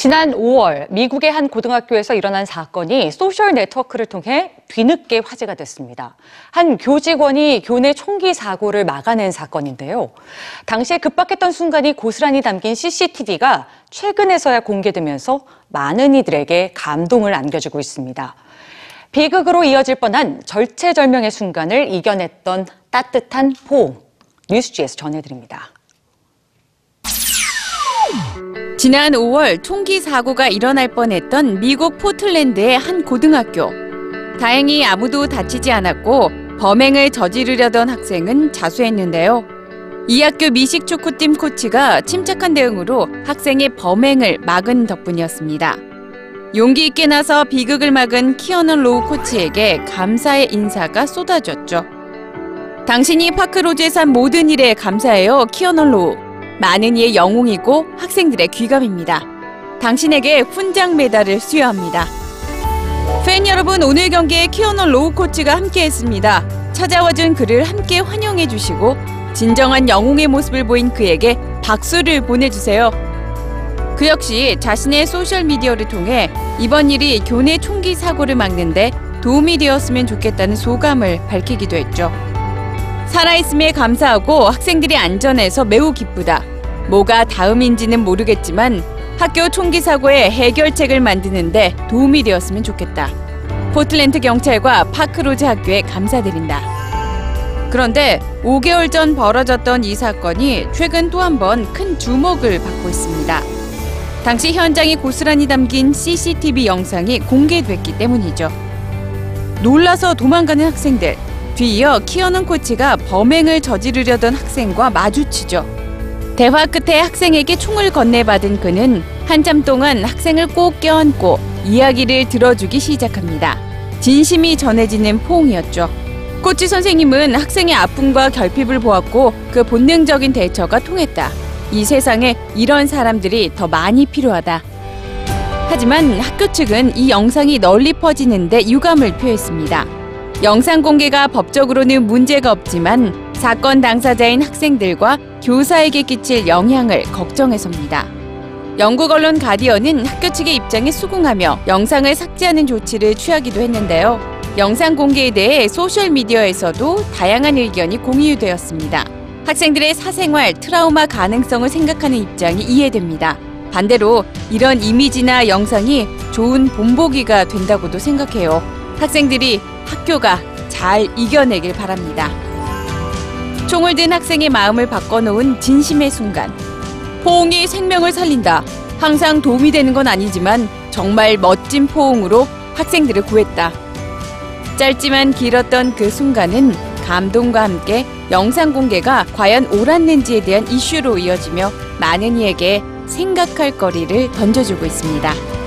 지난 5월 미국의 한 고등학교에서 일어난 사건이 소셜 네트워크를 통해 뒤늦게 화제가 됐습니다. 한 교직원이 교내 총기 사고를 막아낸 사건인데요. 당시에 급박했던 순간이 고스란히 담긴 CCTV가 최근에서야 공개되면서 많은 이들에게 감동을 안겨주고 있습니다. 비극으로 이어질 뻔한 절체절명의 순간을 이겨냈던 따뜻한 포옹. 뉴스G에서 전해드립니다. 지난 5월 총기 사고가 일어날 뻔했던 미국 포틀랜드의 한 고등학교. 다행히 아무도 다치지 않았고 범행을 저지르려던 학생은 자수했는데요. 이 학교 미식 축구팀 코치가 침착한 대응으로 학생의 범행을 막은 덕분이었습니다. 용기 있게 나서 비극을 막은 키어넌 로우 코치에게 감사의 인사가 쏟아졌죠. 당신이 파크로즈에서 한 모든 일에 감사해요, 키어넌 로우. 많은 이의 영웅이고 학생들의 귀감입니다. 당신에게 훈장 메달을 수여합니다. 팬 여러분, 오늘 경기에 키어넌 로우 코치가 함께했습니다. 찾아와준 그를 함께 환영해 주시고 진정한 영웅의 모습을 보인 그에게 박수를 보내주세요. 그 역시 자신의 소셜 미디어를 통해 이번 일이 교내 총기 사고를 막는데 도움이 되었으면 좋겠다는 소감을 밝히기도 했죠. 살아있음에 감사하고 학생들이 안전해서 매우 기쁘다. 뭐가 다음인지는 모르겠지만 학교 총기 사고의 해결책을 만드는데 도움이 되었으면 좋겠다. 포틀랜드 경찰과 파크로즈 학교에 감사드린다. 그런데 5개월 전 벌어졌던 이 사건이 최근 또 한 번 큰 주목을 받고 있습니다. 당시 현장이 고스란히 담긴 CCTV 영상이 공개됐기 때문이죠. 놀라서 도망가는 학생들. 뒤이어 키어는 코치가 범행을 저지르려던 학생과 마주치죠. 대화 끝에 학생에게 총을 건네받은 그는 한참 동안 학생을 꼭 껴안고 이야기를 들어주기 시작합니다. 진심이 전해지는 포옹이었죠. 코치 선생님은 학생의 아픔과 결핍을 보았고 그 본능적인 대처가 통했다. 이 세상에 이런 사람들이 더 많이 필요하다. 하지만 학교 측은 이 영상이 널리 퍼지는데 유감을 표했습니다. 영상 공개가 법적으로는 문제가 없지만 사건 당사자인 학생들과 교사에게 끼칠 영향을 걱정해서입니다. 영국 언론 가디언은 학교 측의 입장에 수긍하며 영상을 삭제하는 조치를 취하기도 했는데요. 영상 공개에 대해 소셜미디어에서도 다양한 의견이 공유되었습니다. 학생들의 사생활, 트라우마 가능성을 생각하는 입장이 이해됩니다. 반대로 이런 이미지나 영상이 좋은 본보기가 된다고도 생각해요. 학생들이 학교가 잘 이겨내길 바랍니다. 총을 든 학생의 마음을 바꿔놓은 진심의 순간. 포옹이 생명을 살린다. 항상 도움이 되는 건 아니지만 정말 멋진 포옹으로 학생들을 구했다. 짧지만 길었던 그 순간은 감동과 함께 영상 공개가 과연 옳았는지에 대한 이슈로 이어지며 많은 이에게 생각할 거리를 던져주고 있습니다.